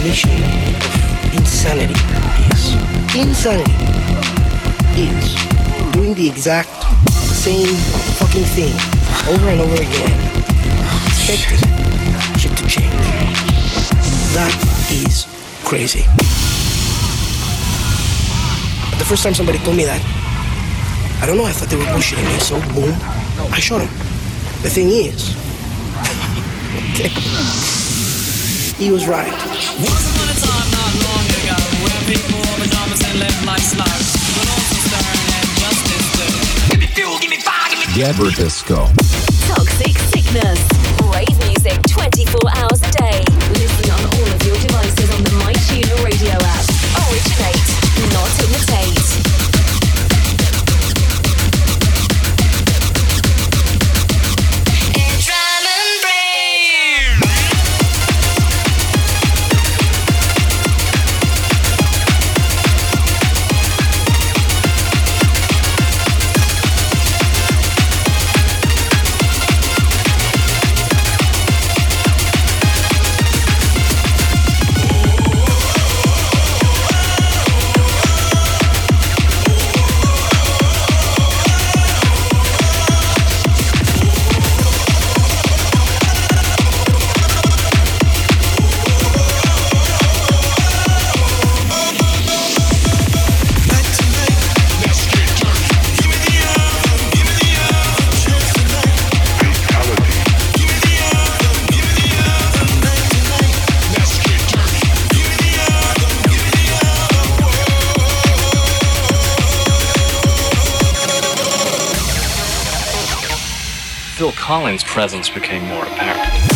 definition of insanity is. Insanity is doing the exact same fucking thing over and over again, expecting shit to change. That is crazy. The first time somebody told me that, I don't know, I thought they were bullshitting me, so boom, I shot him. The thing is, okay, he was right. Once upon a time, not long ago, where people wore pajamas and lived life slow, but also stern and justice too. Give me fuel, give me fire, give me Gabber Disco. Toxic Sickness. Rave music 24 hours a day. Listen on all of your devices on the MyTuner radio app. Originate, not imitate. Collins' presence became more apparent.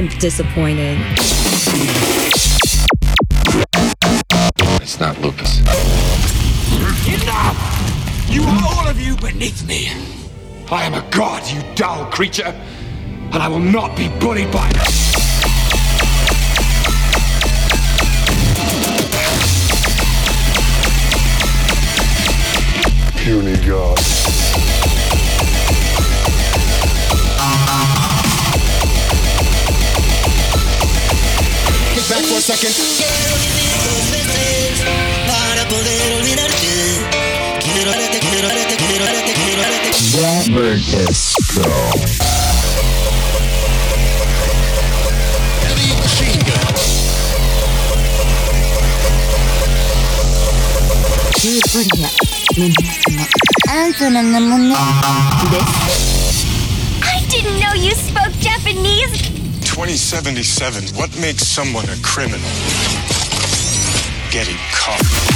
Am disappointed. It's not Lucas. Enough! You are all of you beneath me. I am a god, you dull creature, and I will not be bullied by Puny god. A second. Disco. I didn't know you spoke Japanese. 2077. What makes someone a criminal? Getting caught.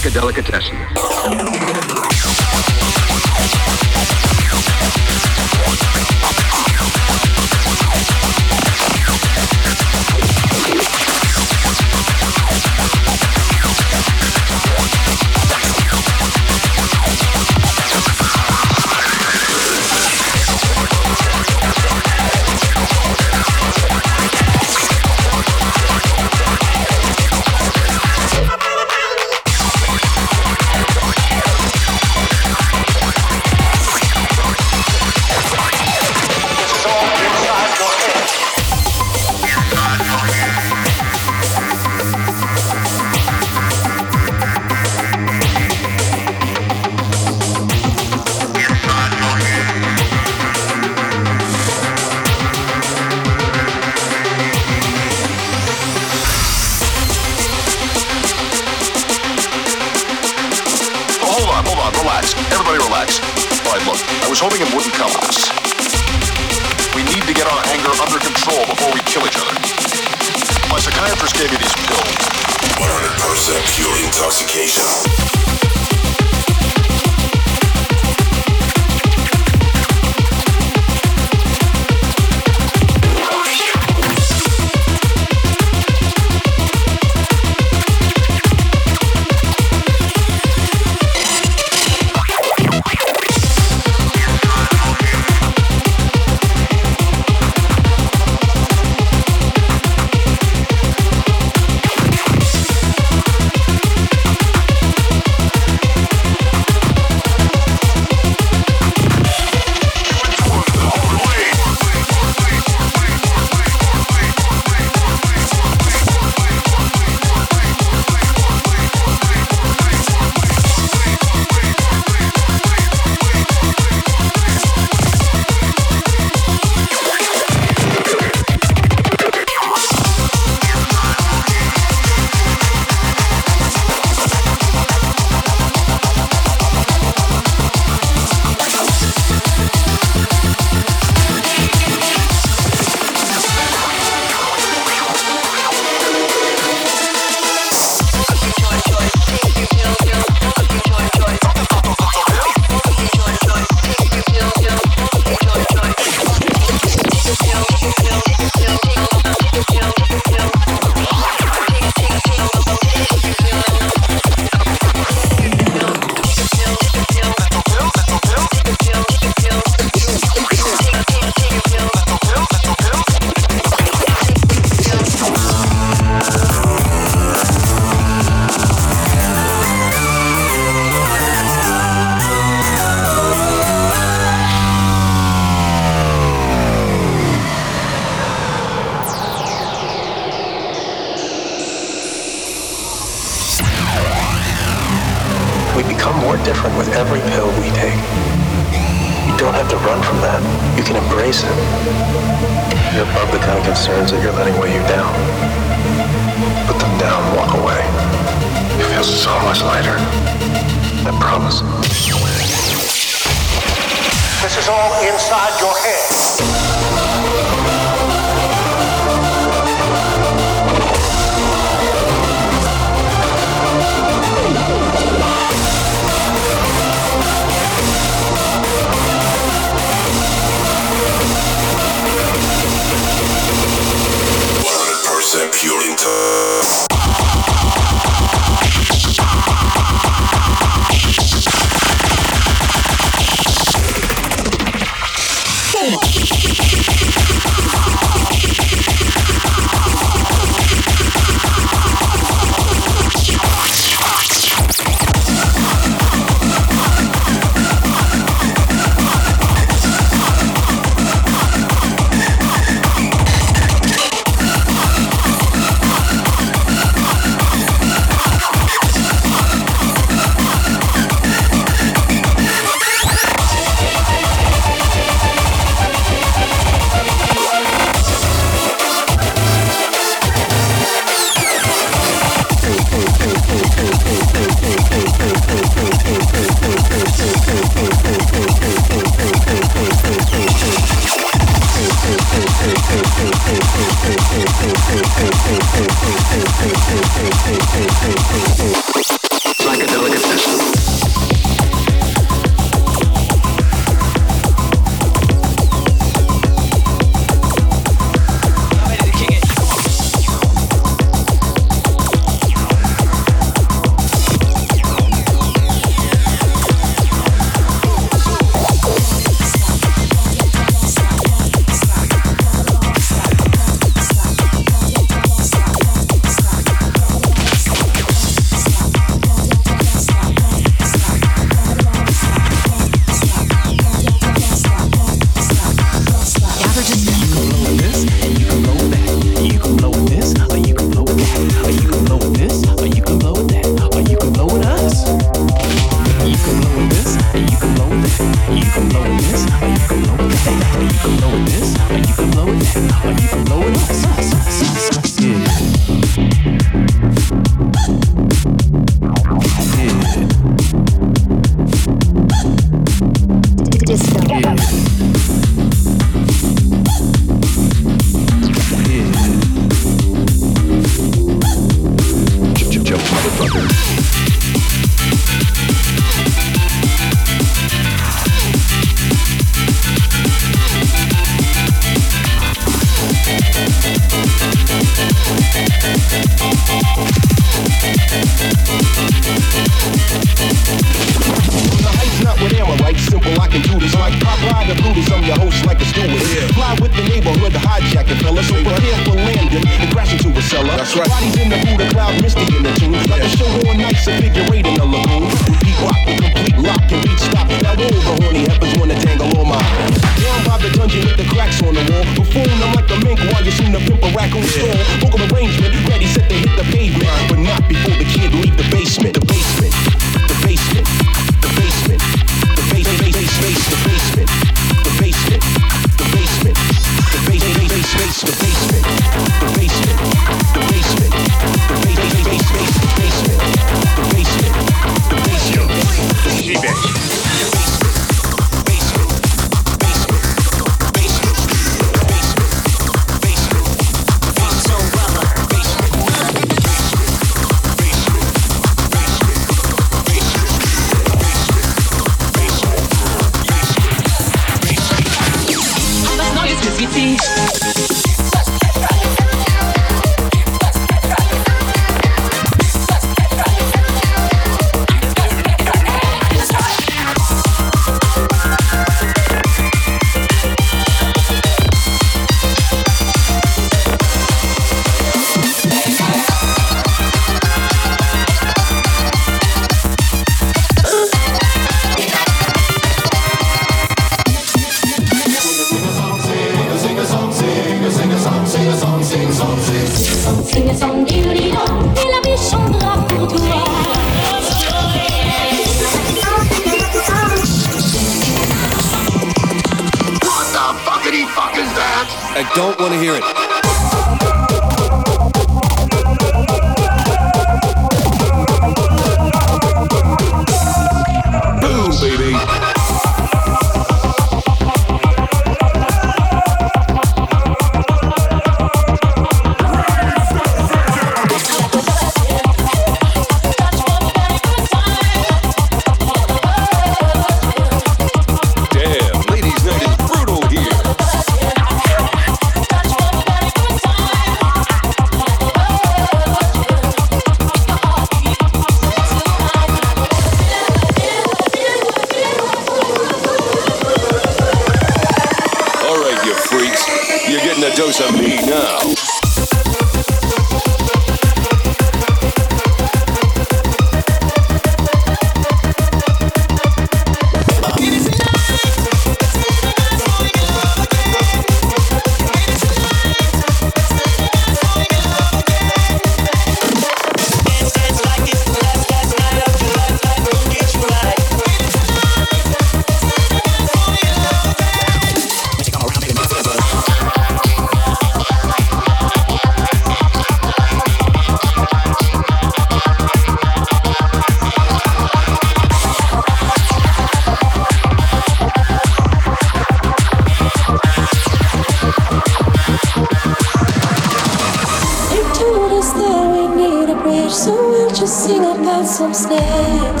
got some snakes.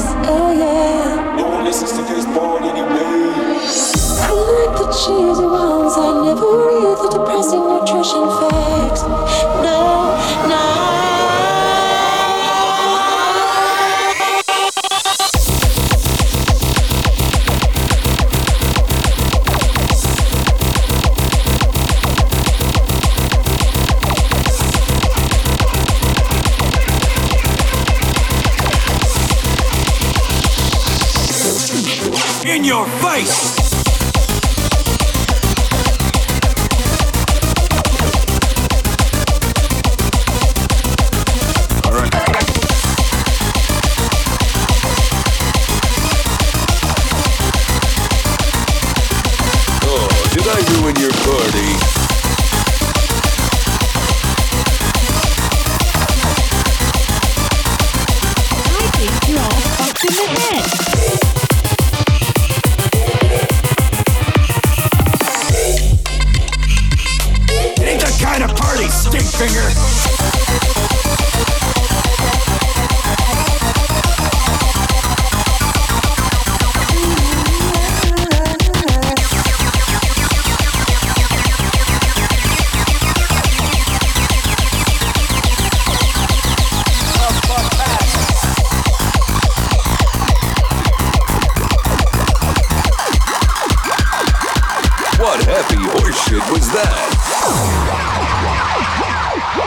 happy horseshit was that?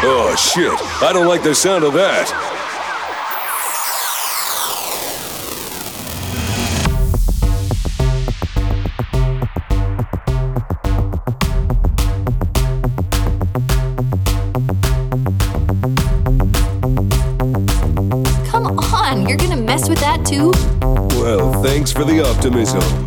Oh shit, I don't like the sound of that. Come on, you're gonna mess with that too. Well, thanks for the optimism.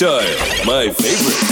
style, my favorite.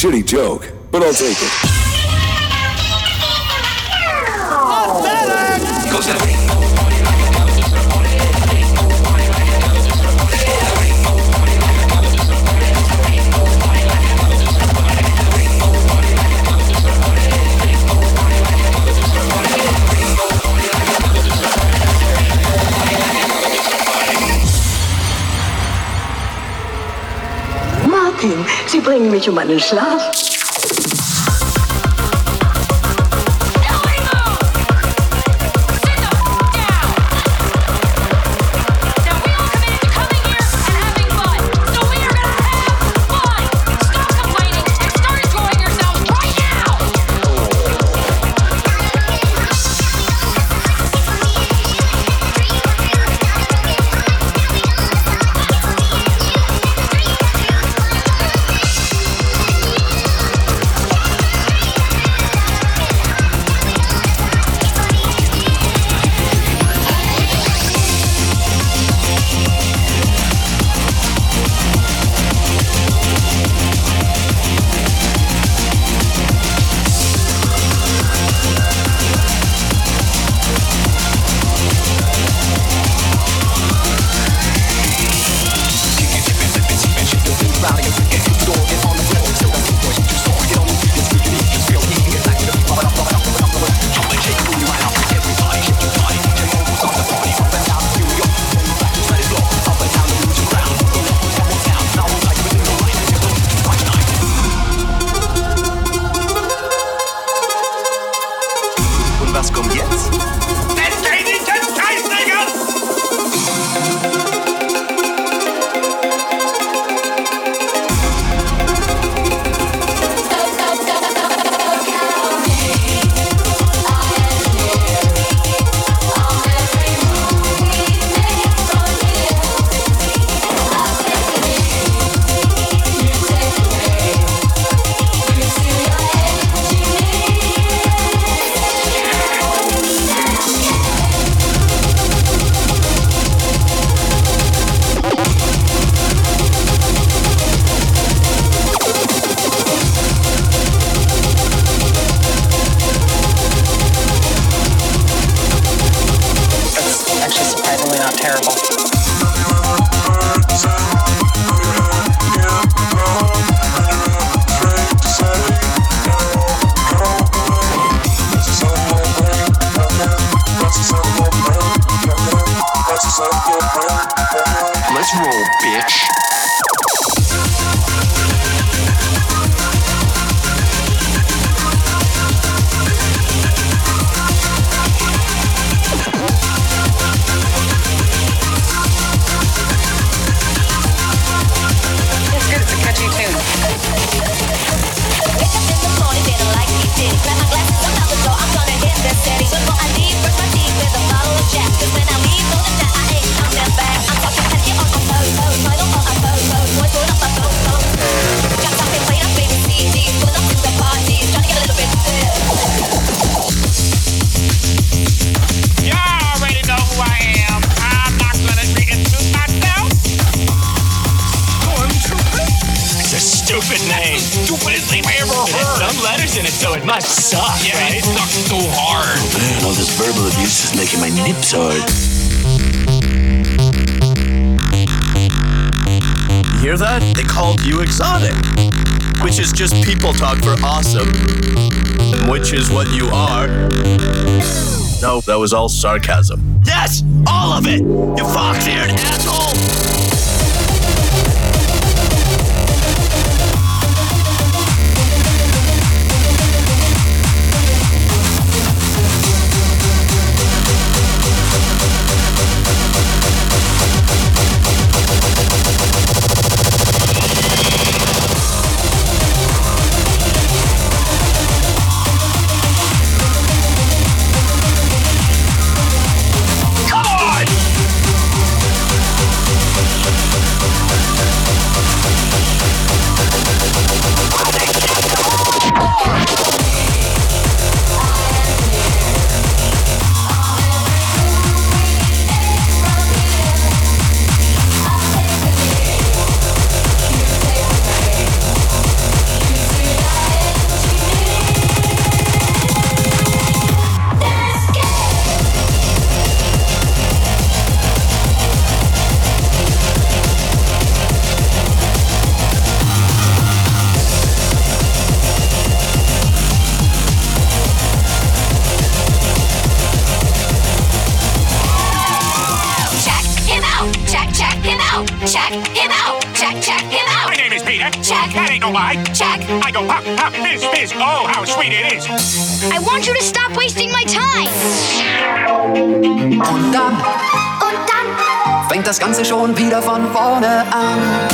Shitty joke, but I'll take it. Sie bringen mich um einen Schlaf. It suck, Yeah, right? it sucks so hard. Oh, Man, all this verbal abuse is making my nips hard. You hear that? They called you exotic. Which is just people talk for awesome. Which is what you are. No, that was all sarcasm. Yes! All of it! You fox-eared asshole! Check him out. Check, check him out. My name is Peter. Check. That ain't no lie. Check. I go pop, pop, fizz, fizz. Oh, how sweet it is. I want you to stop wasting my time. Und dann, Und dann fängt das Ganze schon wieder von vorne an.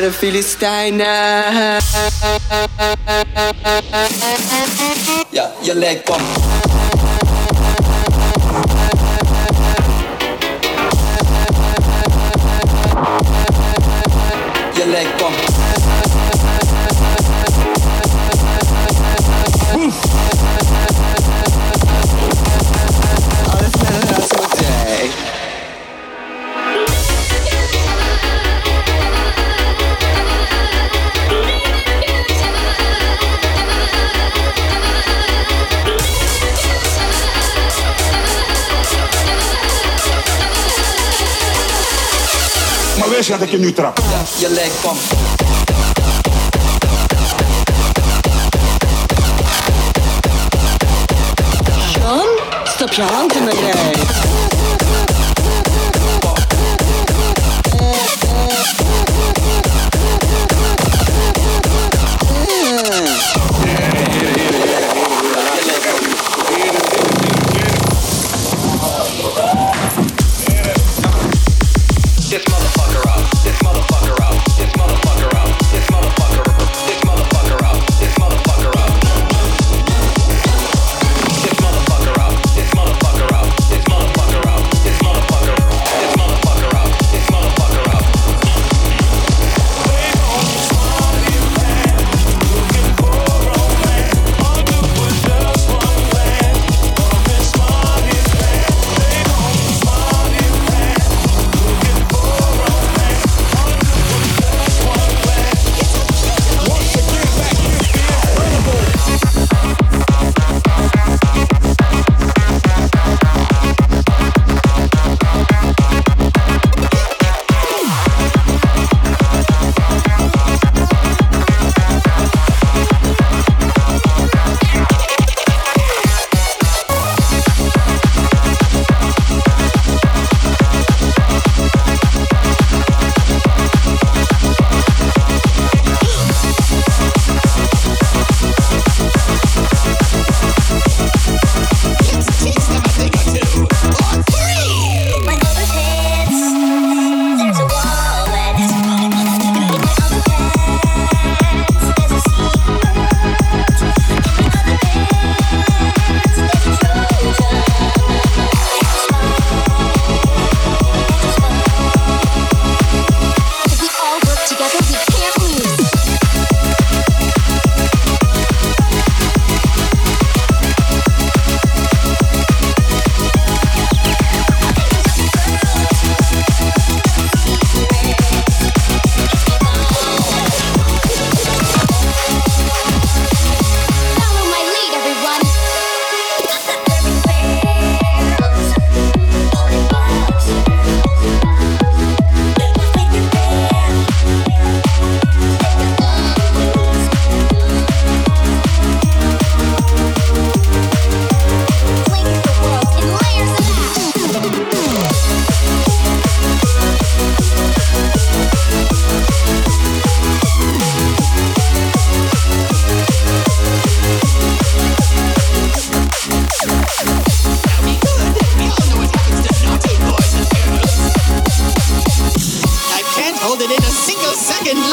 der philistine. Yeah, your leg bomb. Your leg bomb. pressure de je nu trap Je lijkt van. John, stop je hand in de.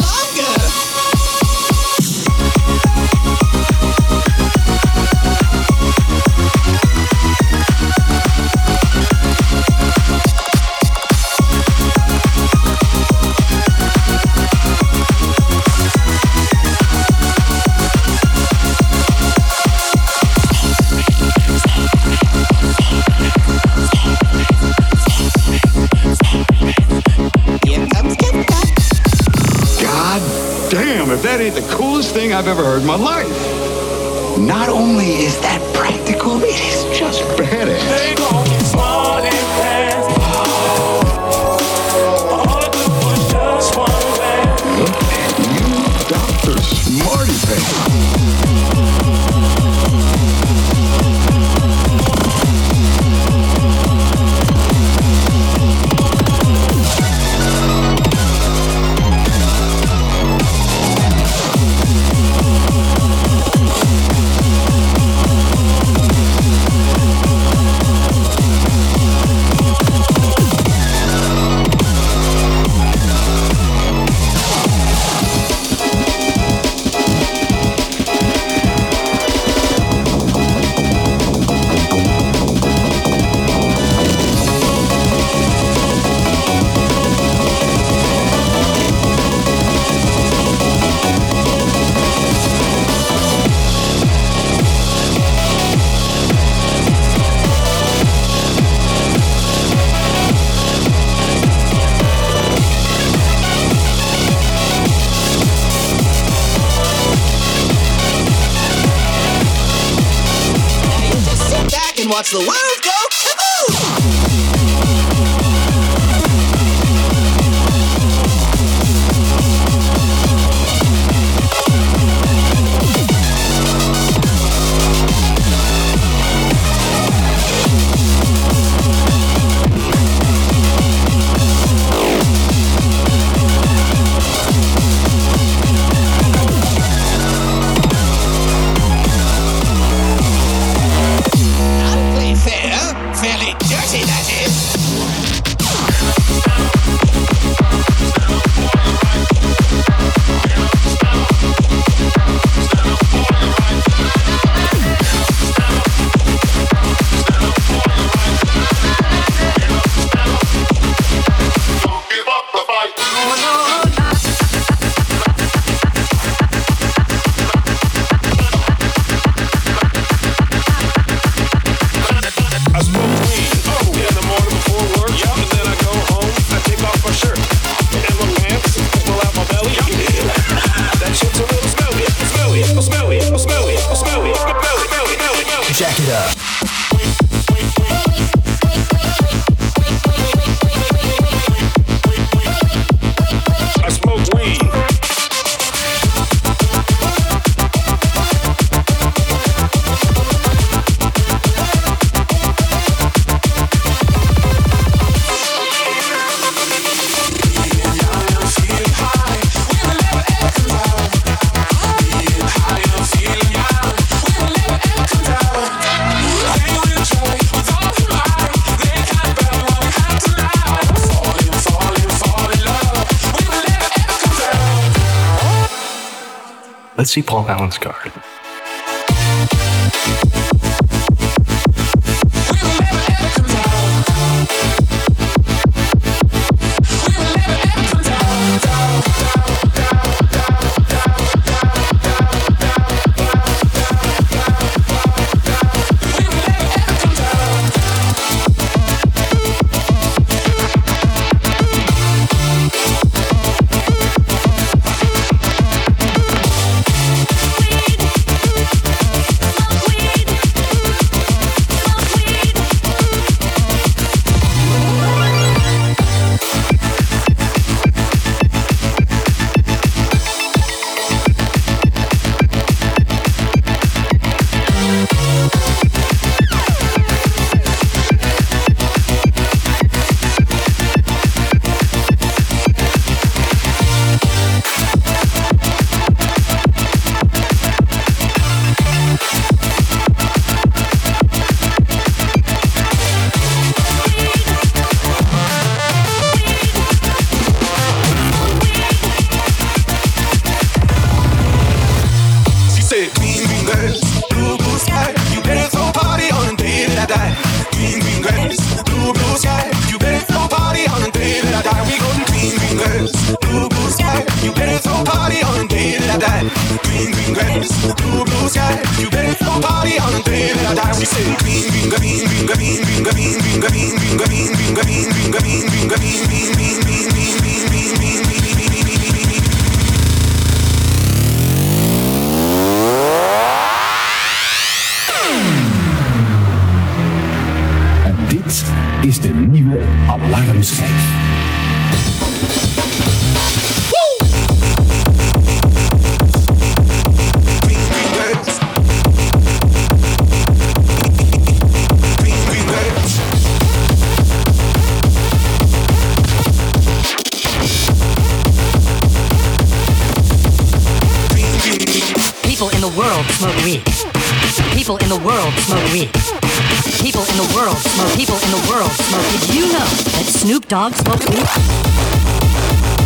love. I've ever heard in my life. Not only is that and watch the world go Let's see Paul Allen's card. a landscape. People in the world smoke weed. People in the world smoke weed world smoke people in the world smoke. Did you know that Snoop Dogg smoked weed?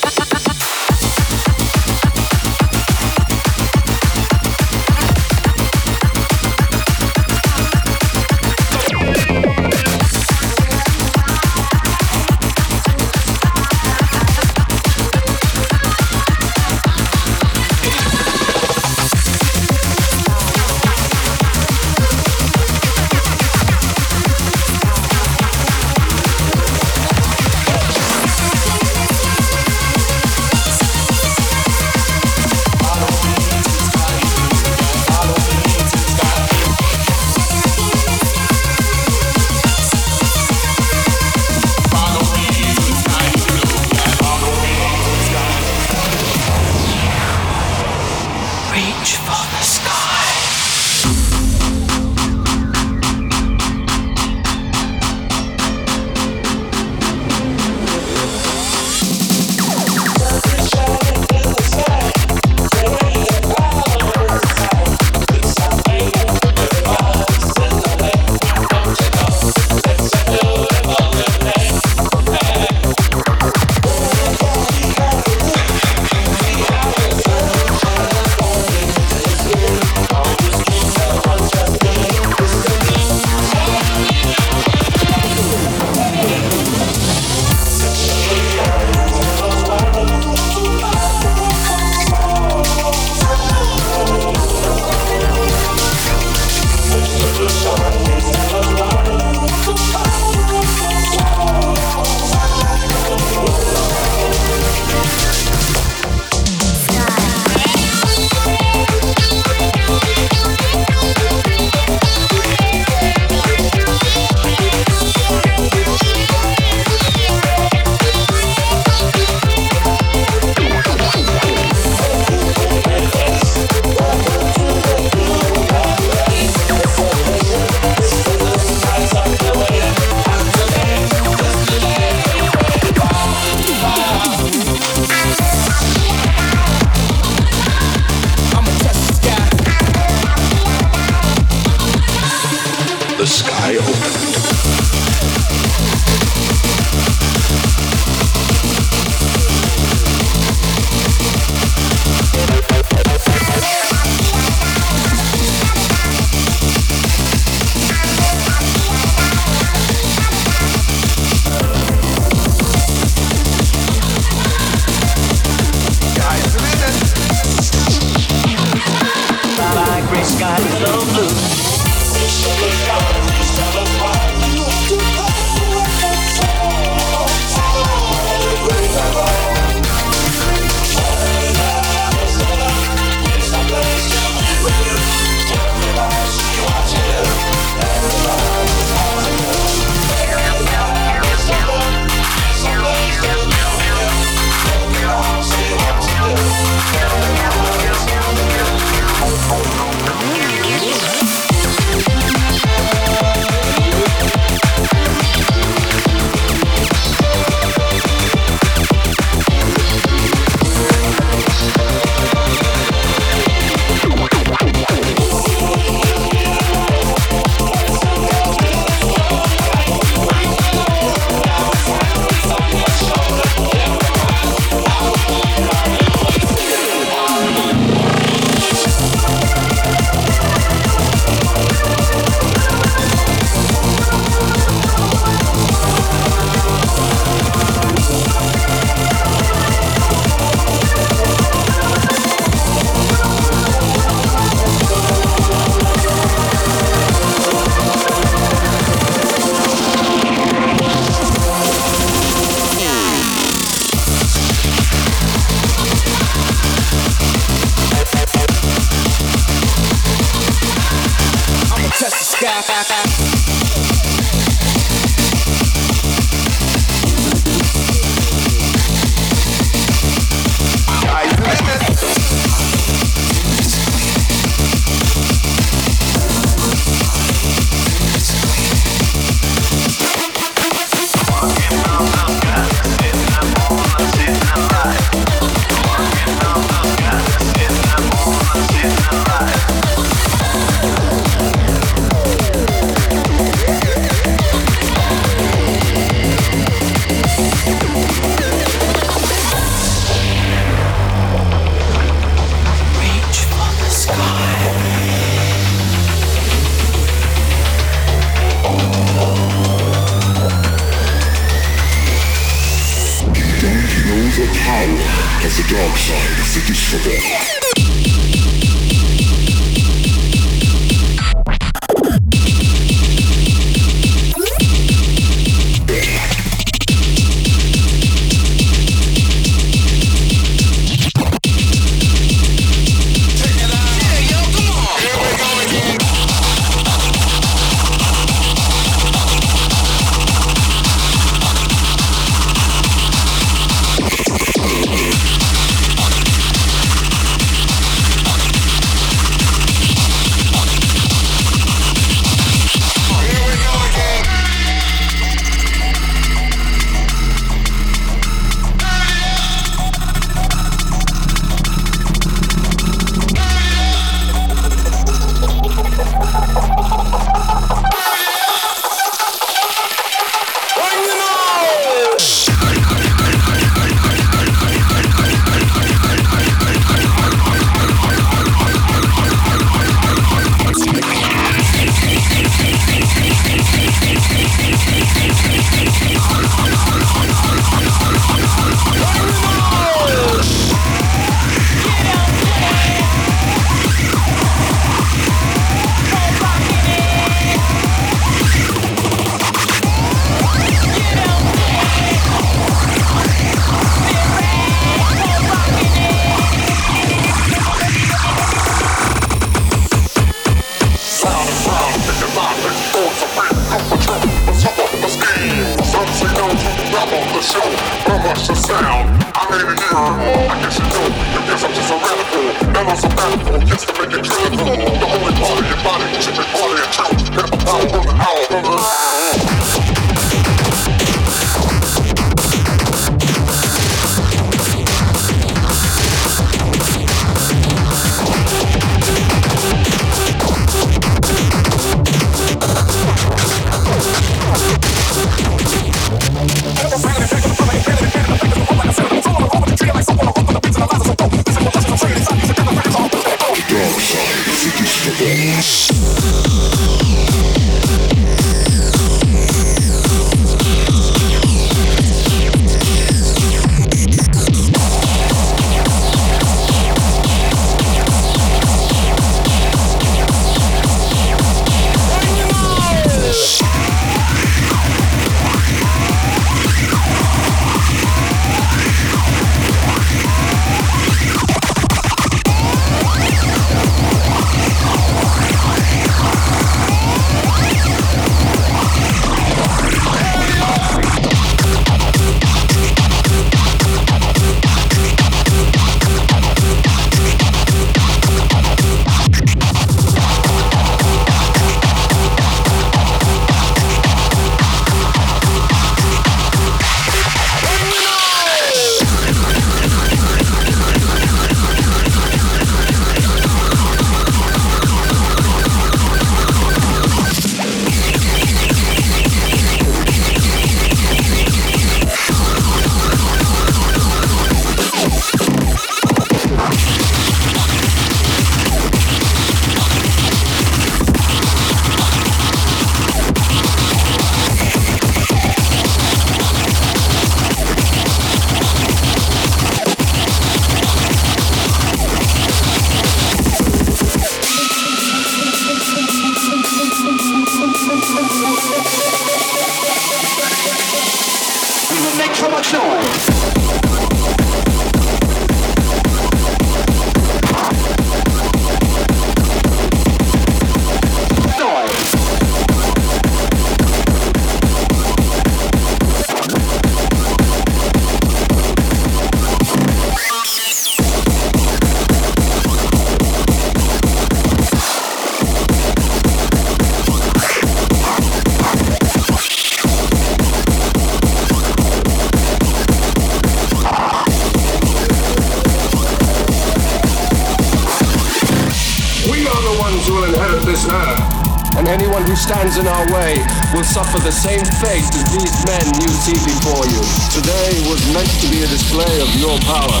Display of your power.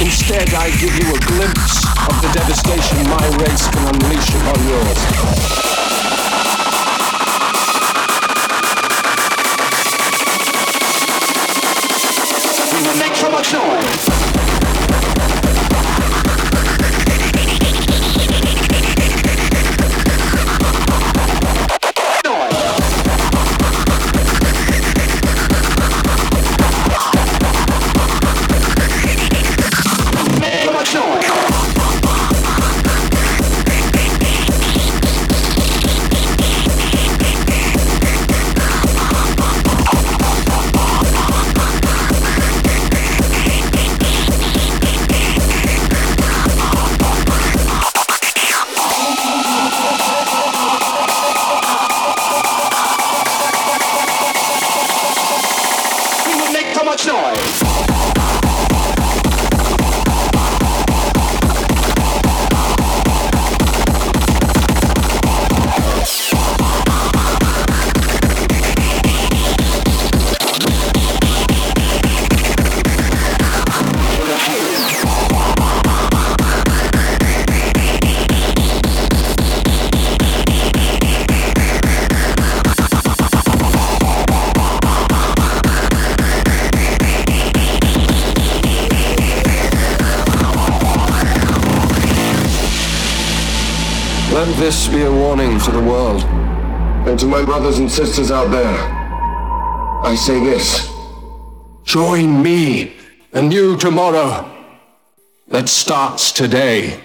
Instead, I give you a glimpse of the devastation my race can unleash upon yours. Make so much noise. To the world. And to my brothers and sisters out there, I say this. Join me, a new tomorrow that starts today.